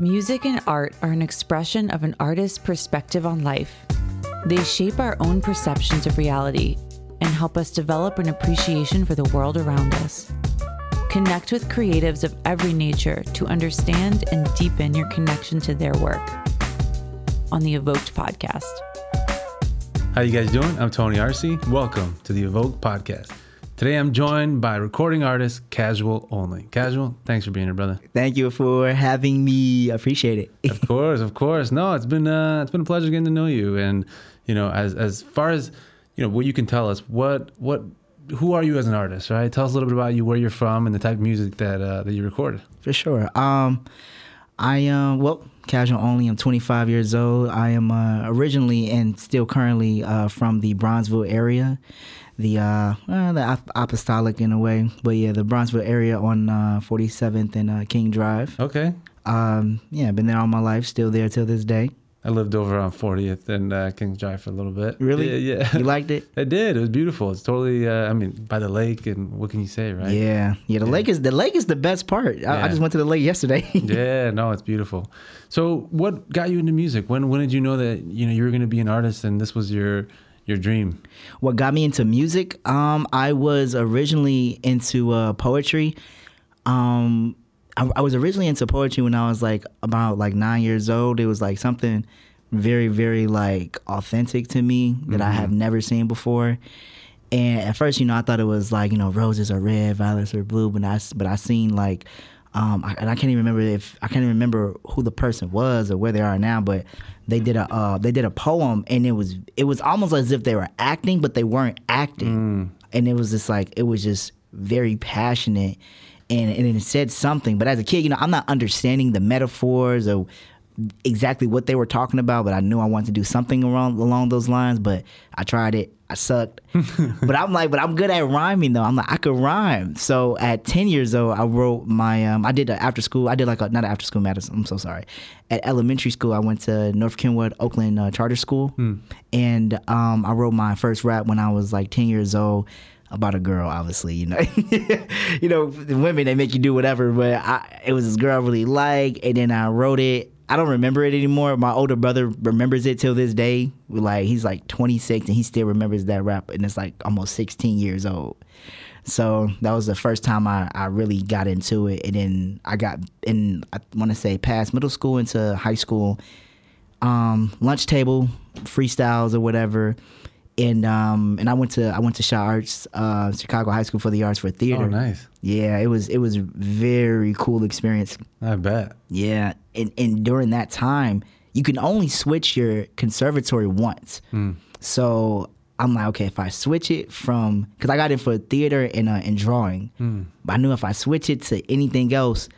Music and art are an expression of an artist's perspective on life. They shape our own perceptions of reality and help us develop an appreciation for the world around us. Connect with creatives of every nature to understand and deepen your connection to their work. On the Evoked podcast. How you guys doing? I'm Tony Arce. Welcome to the Evoked podcast. Today I'm joined by recording artist Kasual OWNLY. Kasual, thanks for being here, brother. Thank you for having me. I appreciate it. Of course, of course. No, it's been uh, it's been a pleasure getting to know you. And you know, as as far as you know, what you can tell us, what what who are you as an artist, right? Tell us a little bit about you, where you're from, and the type of music that uh, that you recorded. For sure. Um, I am uh, well, Kasual OWNLY. I'm 25 years old. I am uh, originally and still currently uh, from the Bronzeville area, the uh, uh, the apostolic in a way, but yeah, the Bronzeville area on 47th and King Drive. Okay. Um, yeah, been there all my life. Still there till this day. I lived over on 40th and uh, Kings Drive for a little bit. Really? Yeah, yeah. You liked it? I did. It was beautiful. It's totally. Uh, I mean, by the lake, and what can you say, right? Yeah, yeah. The yeah. lake is the lake is the best part. Yeah. I, I, just went to the lake yesterday. yeah, no, it's beautiful. So, what got you into music? When when did you know that you know you were going to be an artist and this was your your dream? What got me into music? Um, I was originally into uh, poetry. Um, I, I was originally into poetry when I was like about like nine years old. It was like something very, very like authentic to me that mm-hmm. I have never seen before. And at first, you know, I thought it was like you know roses are red, violets are blue, but I but I seen like, um, I, and I can't even remember if I can't even remember who the person was or where they are now, but they did a uh, they did a poem and it was it was almost as if they were acting, but they weren't acting, mm. and it was just like it was just very passionate and, and it said something. But as a kid, you know, I'm not understanding the metaphors or exactly what they were talking about, but I knew I wanted to do something along along those lines. But I tried it. I sucked. but I'm like, but I'm good at rhyming though. I'm like, I could rhyme. So at 10 years old, I wrote my, um, I did an after school. I did like a, not an after school matters. I'm so sorry. At elementary school, I went to North Kenwood Oakland uh, Charter School, hmm. and um, I wrote my first rap when I was like 10 years old about a girl, obviously, you know. you know, women they make you do whatever, but I, it was this girl I really like, and then I wrote it. I don't remember it anymore. My older brother remembers it till this day. Like he's like 26 and he still remembers that rap, and it's like almost 16 years old. So that was the first time I, I really got into it, and then I got in. I want to say past middle school into high school. Um, lunch table freestyles or whatever and um and I went to I went to ChiArts, uh, Chicago High School for the Arts for theater. Oh, nice. Yeah, it was it was very cool experience. I bet. Yeah, and and during that time, you can only switch your conservatory once. Mm. So I'm like, okay, if I switch it from because I got in for theater and uh, and drawing, mm. but I knew if I switch it to anything else,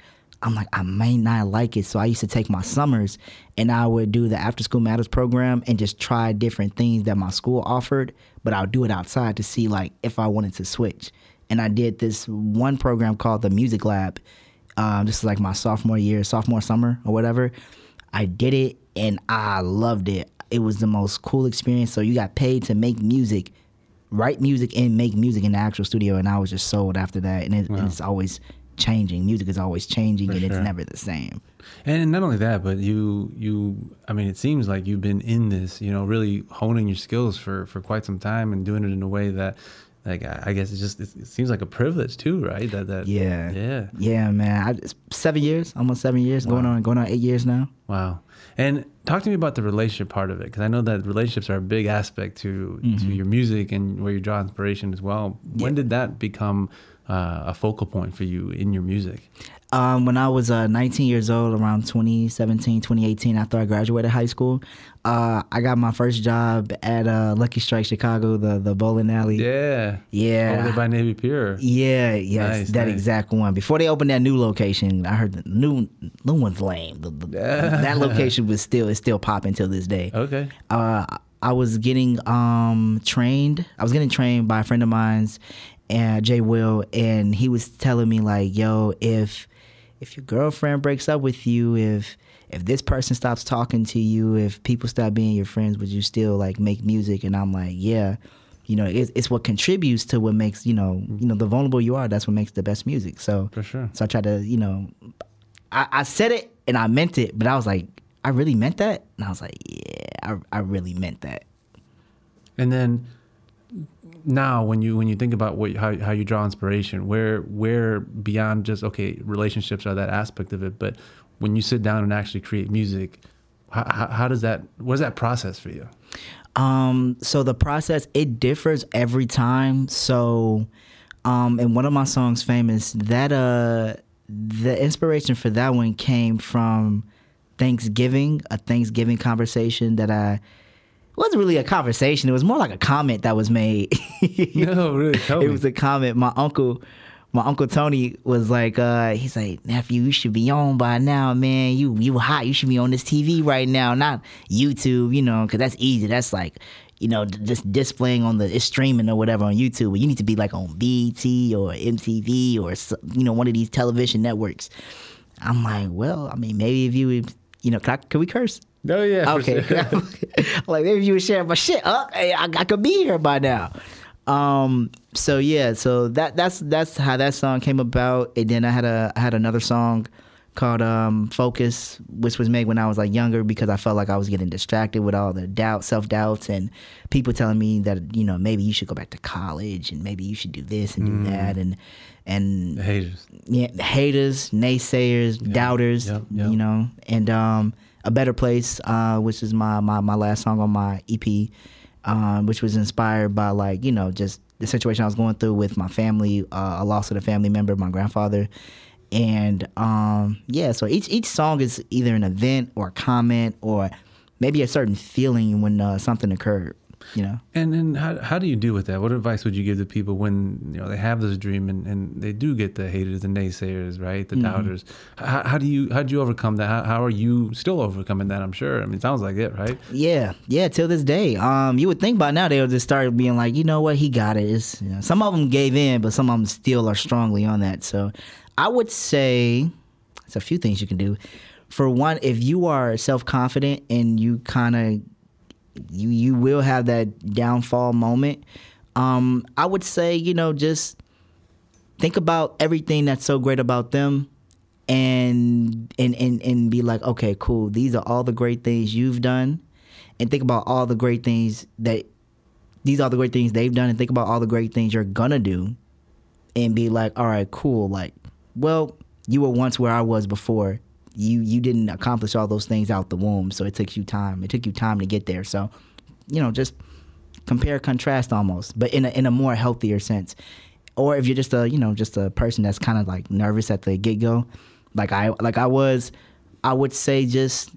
I'm like, I may not like it. So I used to take my summers and I would do the after school matters program and just try different things that my school offered, but I would do it outside to see like if I wanted to switch. And I did this one program called the Music Lab. Um, this is like my sophomore year, sophomore summer or whatever. I did it and I loved it. It was the most cool experience. So you got paid to make music, write music, and make music in the actual studio. And I was just sold after that. And, it, wow. and it's always changing. Music is always changing, For and sure. it's never the same. And not only that, but you you I mean, it seems like you've been in this, you know, really honing your skills for for quite some time and doing it in a way that like I guess it just it seems like a privilege too, right? That that yeah yeah yeah man. I, seven years, almost seven years, wow. going on going on eight years now. Wow. And talk to me about the relationship part of it, because I know that relationships are a big aspect to mm-hmm. to your music and where you draw inspiration as well. When did that become uh, a focal point for you in your music? Um, when I was uh, 19 years old, around 2017, 2018, after I graduated high school, uh, I got my first job at uh, Lucky Strike Chicago, the the bowling alley. Yeah, yeah. Over there by Navy Pier. Yeah, yes, nice, that nice. exact one. Before they opened that new location, I heard the new new one's lame. The, the, that location was still is still popping till this day. Okay. Uh, I was getting um, trained. I was getting trained by a friend of mine's, and Jay Will, and he was telling me like, "Yo, if if your girlfriend breaks up with you, if if this person stops talking to you, if people stop being your friends, would you still like make music?" And I'm like, "Yeah." You know, it's, it's what contributes to what makes you know, you know, the vulnerable you are. That's what makes the best music. So, for sure. So I try to, you know, I, I said it and I meant it, but I was like, I really meant that, and I was like, yeah, I I really meant that. And then now when you when you think about what how, how you draw inspiration where where beyond just okay relationships are that aspect of it but when you sit down and actually create music how, how, does that what is that process for you Um, so the process it differs every time. So, um, in one of my songs, "Famous," that uh, the inspiration for that one came from Thanksgiving, a Thanksgiving conversation that I it wasn't really a conversation. It was more like a comment that was made. no really it was a comment. My uncle, my uncle Tony was like, uh, he's like, nephew, you should be on by now, man. You you hot. You should be on this TV right now, not YouTube. You know, because that's easy. That's like, you know, d- just displaying on the it's streaming or whatever on YouTube. But you need to be like on BT or MTV or you know one of these television networks. I'm like, well, I mean, maybe if you, you know, can, I, can we curse? Oh yeah for Okay. sure. like maybe you were share my shit. Hey, I, I could be here by now. Um. So yeah. So that that's that's how that song came about. And then I had a I had another song called um Focus, which was made when I was like younger because I felt like I was getting distracted with all the doubt, self doubts, and people telling me that you know maybe you should go back to college and maybe you should do this and do that and and the haters yeah, haters, naysayers, doubters, yep, yep. you know, and um, a better place, uh, which is my, my my last song on my EP, um, which was inspired by like you know just the situation I was going through with my family, uh, a loss of a family member, my grandfather, and um, yeah, so each each song is either an event or a comment or maybe a certain feeling when uh, something occurred, you know. and then how, how do you deal with that what advice would you give to people when you know they have this dream and, and they do get the haters the naysayers right Mm-hmm. the doubters how, how do you how do you overcome that how, how are you still overcoming that i'm sure i mean it sounds like it right Yeah, yeah, till this day. Um, you would think by now they would just start being like, you know what, he got it. It's, you know, some of them gave in, but some of them still are strongly on that. So, I would say it's a few things you can do. For one, if you are self confident and you kind of you you will have that downfall moment. Um, I would say you know just think about everything that's so great about them and and and and be like okay cool. These are all the great things you've done. And think about all the great things that these are the great things they've done and think about all the great things you're gonna do and be like all right cool. Like well you were once where i was before you you didn't accomplish all those things out the womb so it took you time. It took you time to get there. So you know just compare contrast almost but in a, in a more healthier sense. Or if you're just a you know just a person that's kind of like nervous at the get-go like i like i was i would say just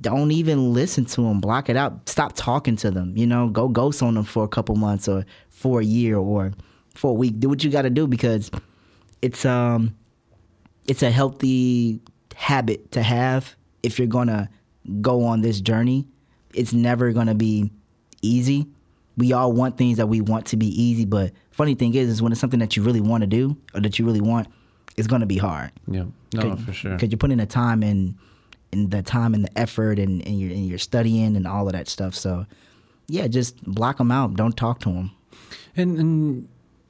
don't even listen to them block it out. Stop talking to them you know? Go ghost on them for a couple months or for a year or for a week. Do what you got to do because it's um it's a healthy habit to have if you're gonna go on this journey. It's never gonna be easy. We all want things that we want to be easy but funny thing is is when it's something that you really want to do or that you really want it's gonna be hard. Yeah. No for sure. because you're putting the time in and the time and the effort and, and you're and you're studying and all of that stuff. So yeah just block them out. Don't talk to them And and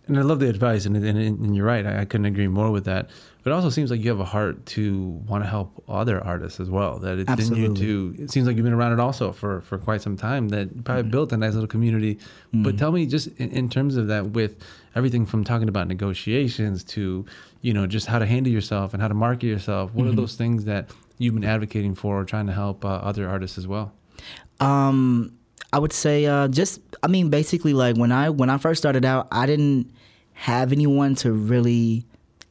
and I love the advice, and and, and you're right. I, I couldn't agree more with that. But it also seems like you have a heart to want to help other artists as well. That it's in you to. It seems like you've been around it also for for quite some time. That you probably built a nice little community. But tell me, just in, in terms of that, with everything from talking about negotiations to you know just how to handle yourself and how to market yourself. What are those things that you've been advocating for, or trying to help uh, other artists as well? Um, I would say uh, just I mean basically like when I when I first started out, I didn't have anyone to really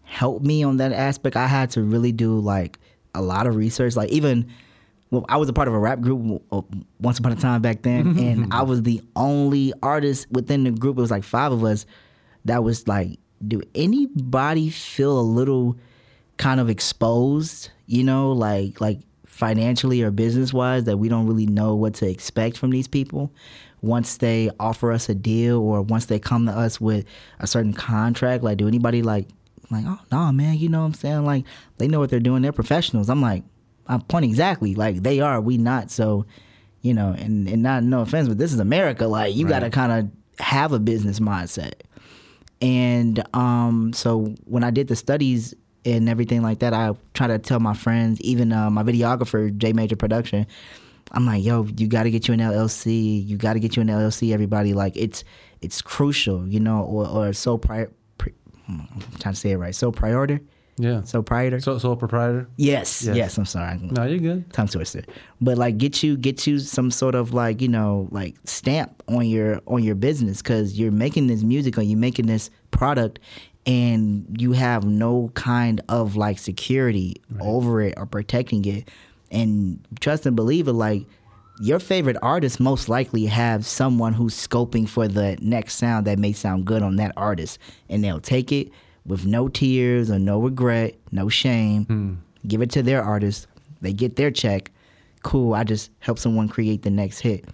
help me on that aspect. I had to really do like a lot of research. Like even well, I was a part of a rap group uh, once upon a time back then, and I was the only artist within the group. It was like five of us that was like, do anybody feel a little kind of exposed? You know, like like financially or business wise, that we don't really know what to expect from these people once they offer us a deal or once they come to us with a certain contract. Like, do anybody like like, oh no, man, you know what I'm saying? Like, they know what they're doing. They're professionals. I'm like, I'm pointing exactly like they are. We not. So, you know, and and not no offense, but this is America. Like, you got to kind of have a business mindset. And um, so when I did the studies and everything like that. I try to tell my friends, even uh, my videographer, J Major Production. I'm like, yo, you got to get you an LLC. You got to get you an LLC. Everybody, like, it's it's crucial, you know, or or so prior. Pri- hmm, I'm trying to say it right. So priority. Yeah. So prior. So sole proprietor. yes, Yes. yes. I'm sorry. No, you're good. tongue twister. But like get you get you some sort of like, you know, like stamp on your on your business cuz you're making this music or you're making this product and you have no kind of like security over it or protecting it. And trust and believe it like your favorite artist most likely have someone who's scoping for the next sound that may sound good on that artist and they'll take it with no tears or no regret, no shame, hmm. give it to their artist. They get their check. Cool, I just help someone create the next hit.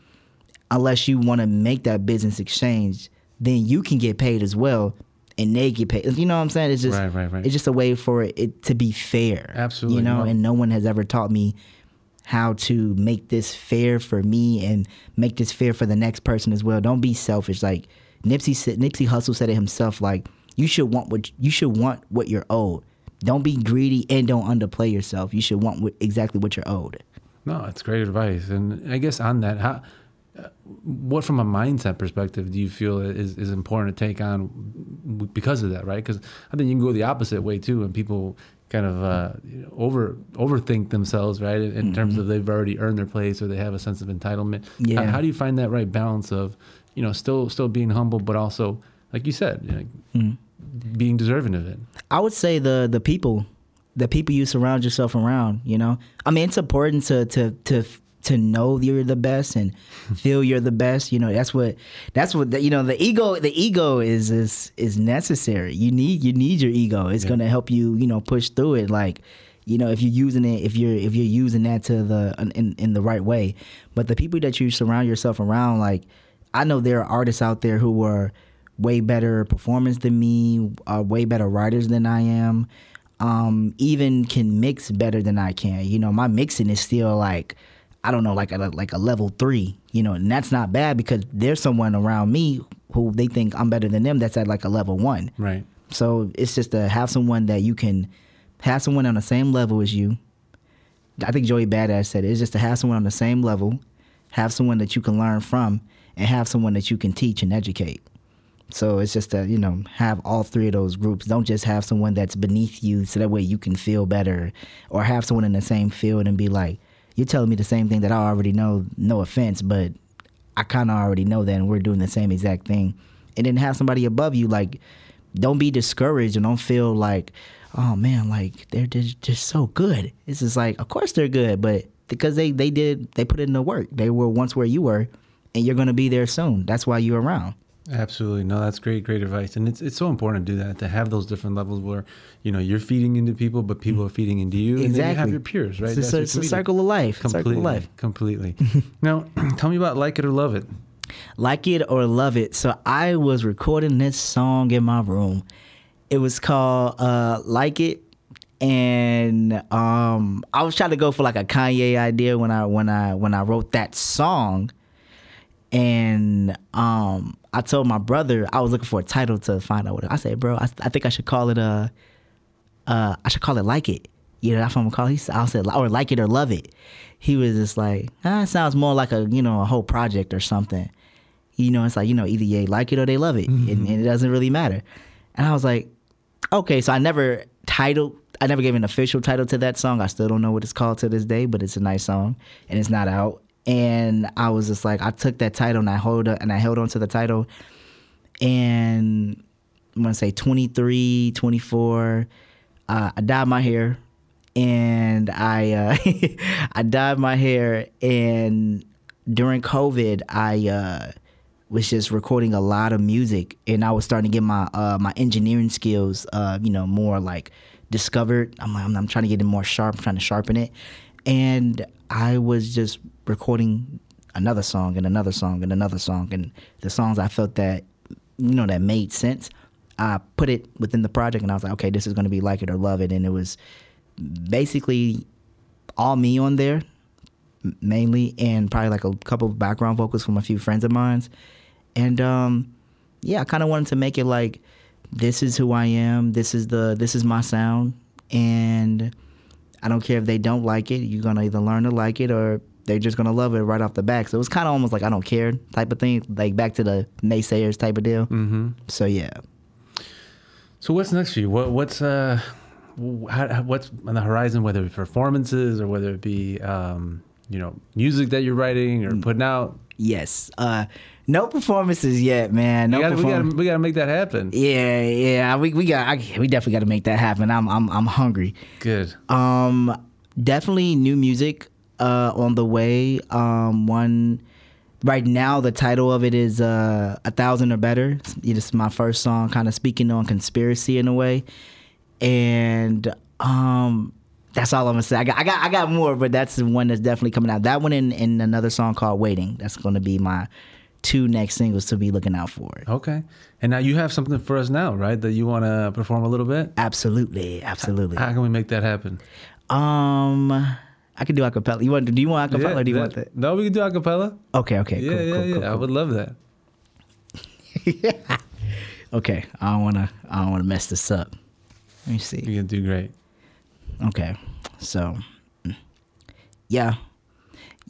Unless you want to make that business exchange, then you can get paid as well and they get paid. You know what I'm saying? It's just Right, right, right. it's just a way for it to be fair. Absolutely, You know, no. and no one has ever taught me how to make this fair for me and make this fair for the next person as well. Don't be selfish. Like Nipsey said, Nipsey Hussle said it himself. Like you should want what you should want what you're owed. Don't be greedy and don't underplay yourself. You should want what, exactly what you're owed. No, it's great advice. And I guess on that, how, what from a mindset perspective do you feel is, is important to take on because of that, right? Because I think you can go the opposite way too, and people kind of uh, you know, over overthink themselves, right? In, in terms of they've already earned their place or they have a sense of entitlement. Yeah. How, how do you find that right balance of, you know, still still being humble, but also, like you said, you know, being deserving of it? I would say the the people, the people you surround yourself around. You know, I mean, it's important to to to to know you're the best and feel you're the best. You know, that's what that's what the, you know. The ego, the ego is is is necessary. You need you need your ego. It's gonna help you. You know, push through it. Like. You know, if you're using it, if you're if you're using that to the in in the right way, but the people that you surround yourself around, like I know there are artists out there who are way better performers than me, are way better writers than I am, um, even can mix better than I can. You know, my mixing is still like, I don't know, like a, like a level three, you know, and that's not bad because there's someone around me who they think I'm better than them that's at like a level one. Right. So it's just to have someone that you can have someone on the same level as you. I think Joey Badass said it. It's just to have someone on the same level, have someone that you can learn from, and have someone that you can teach and educate. So it's just to, you know, have all three of those groups. Don't just have someone that's beneath you so that way you can feel better or have someone in the same field and be like, you're telling me the same thing that I already know, no offense, but I kind of already know that and we're doing the same exact thing. And then have somebody above you like don't be discouraged and don't feel like, oh man, like they're just, just so good. It's just like, of course they're good, but because they they did they put in the work. They were once where you were, and you're gonna be there soon. That's why you're around. Absolutely. No, that's great, great advice. And it's it's so important to do that, to have those different levels where, you know, you're feeding into people, but people are feeding into you. And then you have your peers, right? It's, a, it's a circle of life. Completely. Circle of life. Completely. now, tell me about Like It or Love It. like it or love it. So I was recording this song in my room. It was called uh, "Like It," and um, I was trying to go for like a Kanye idea when I when I when I wrote that song. And um, I told my brother I was looking for a title to find out what. It, I said, "Bro, I, I think I should call it uh, uh, I should call it like it." You know, that's what I'm gonna call. It. He said, I said, or like it or love it. He was just like, ah, it sounds more like a you know a whole project or something you know, it's like, you know, either they like it or they love it. And, and it doesn't really matter. And I was like, okay, so I never titled, I never gave an official title to that song. I still don't know what it's called to this day, but it's a nice song and it's not out. And I was just like, I took that title and I hold and I held on to the title. And I'm gonna say 23, 24. Uh, I dyed my hair, and I uh, I dyed my hair, and during COVID, I uh, was just recording a lot of music, and I was starting to get my uh, my engineering skills, uh, you know, more like discovered. I'm, I'm I'm trying to get it more sharp. I'm trying to sharpen it, and I was just recording another song and another song and another song, and the songs I felt that you know that made sense. I put it within the project, and I was like, okay, this is going to be like it or love it, and it was basically all me on there mainly and probably like a couple of background vocals from a few friends of mine and um yeah i kind of wanted to make it like this is who i am this is the this is my sound. And I don't care if they don't like it. You're gonna either learn to like it or they're just gonna love it right off the back. So it was kind of almost like I don't care type of thing, like back to the naysayers type of deal. Mm-hmm. So yeah. So what's next for you? What what's uh, how, what's on the horizon? Whether it's performances or whether it be um, you know music that you're writing or putting out. Yes. Uh, no performances yet, man. No we gotta, we gotta we gotta make that happen. Yeah, yeah. We we got I, we definitely got to make that happen. I'm I'm I'm hungry. Good. Um, definitely new music uh, on the way. Um, one right now, the title of it is uh, "A Thousand or Better." It's my first song, kind of speaking on conspiracy in a way, and um, that's all I'm gonna say. I got, I got, I got more, but that's the one that's definitely coming out. That one and, and another song called "Waiting." That's gonna be my two next singles to be looking out for. Okay. And now you have something for us now, right? That you want to perform a little bit. Absolutely, absolutely. How can we make that happen? Um, I could do acapella. You want? Do you want acapella? or do you that- want that? No, we can do acapella. Okay, okay, Yeah, cool, yeah, cool, yeah. cool, I would love that. Okay, I don't wanna, I don't wanna mess this up. Let me see. You can do great. Okay, so, mm. yeah,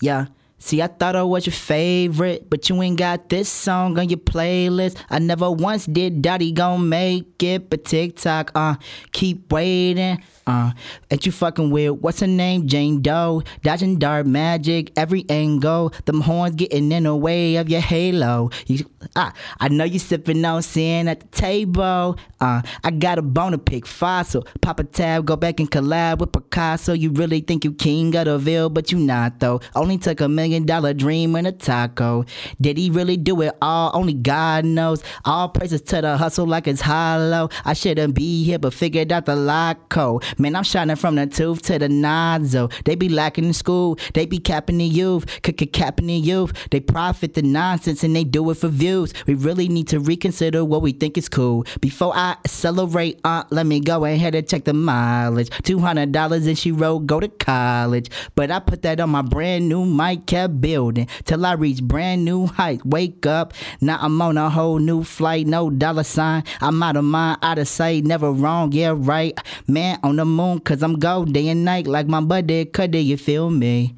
yeah. See, I thought I was your favorite, but you ain't got this song on your playlist. I never once did Daddy gon' make it, but TikTok, uh, keep waiting, uh. Ain't you fucking weird? What's her name? Jane Doe, dodging dark magic, every angle. Them horns getting in the way of your halo. You, ah, I know you sipping on sin at the table. Uh, I got a bone to pick fossil. Pop a tab, go back and collab with Picasso. You really think you king of the ville, but you not though. Only took a million dollar dream and a taco. Did he really do it all? Only God knows. All praises to the hustle like it's hollow. I shouldn't be here, but figured out the lock code. Man, I'm shining from the tooth to the nozzle. They be lacking in school. They be capping the youth. Capping the youth. They profit the nonsense and they do it for views. We really need to reconsider what we think is cool. Before I accelerate, uh, let me go ahead and check the mileage. $200 and she wrote, go to college. But I put that on my brand new mic, kept building till I reach brand new height. Wake up, now I'm on a whole new flight, no dollar sign. I'm out of mind, out of sight, never wrong, yeah, right. Man, on the moon, cause I'm gold day and night, like my buddy Cudi, you feel me?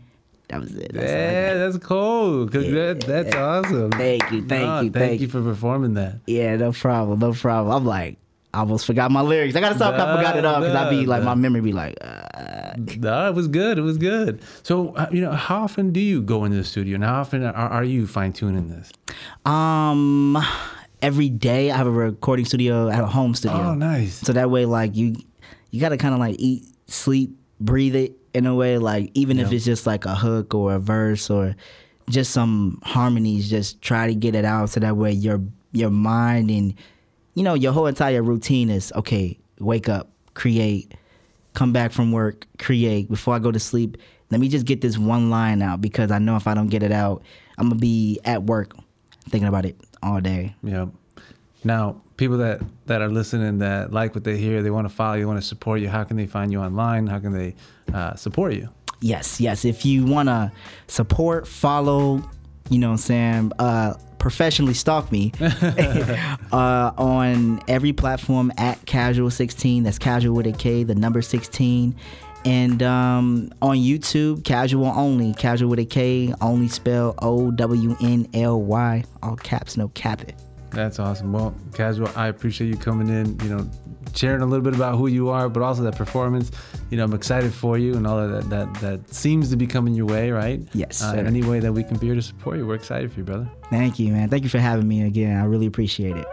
That was it. That's all I got. Yeah, that's cool. Congra- that's awesome. Thank you, thank No, you, thank, thank you for performing that. Yeah, no problem, no problem. I'm like, I almost forgot my lyrics. I gotta stop. I forgot it all because I be Nah, like, my memory be like, uh, No, it was good. It was good. So, uh, you know, how often do you go into the studio, and how often are, are you fine tuning this? um, every day I have a recording studio, I have a home studio. Oh, nice. So that way, like you, you gotta kind of like eat, sleep, breathe it in a way. Like even if it's just like a hook or a verse or just some harmonies, just try to get it out so that way your your mind and you know your whole entire routine is okay. Wake up, create, come back from work, create. Before I go to sleep, let me just get this one line out because I know if I don't get it out, I'm gonna be at work thinking about it all day. Yeah. Now, people that that are listening that like what they hear, they want to follow you, want to support you. How can they find you online? How can they uh, support you? Yes, yes. If you want to support, follow, you know what I'm saying, uh, professionally stalk me uh, on every platform at Kasual16. That's casual with a K, the number 16. And um, on YouTube, Kasual OWNLY, casual with a K, only spell O W N L Y, all caps, no cap it. That's awesome. Well, Kasual, I appreciate you coming in, you know, sharing a little bit about who you are, but also that performance. You know, I'm excited for you and all of that that, that seems to be coming your way, right? Yes, Uh, in any way that we can be here to support you, we're excited for you, brother. Thank you, man. Thank you for having me again. I really appreciate it.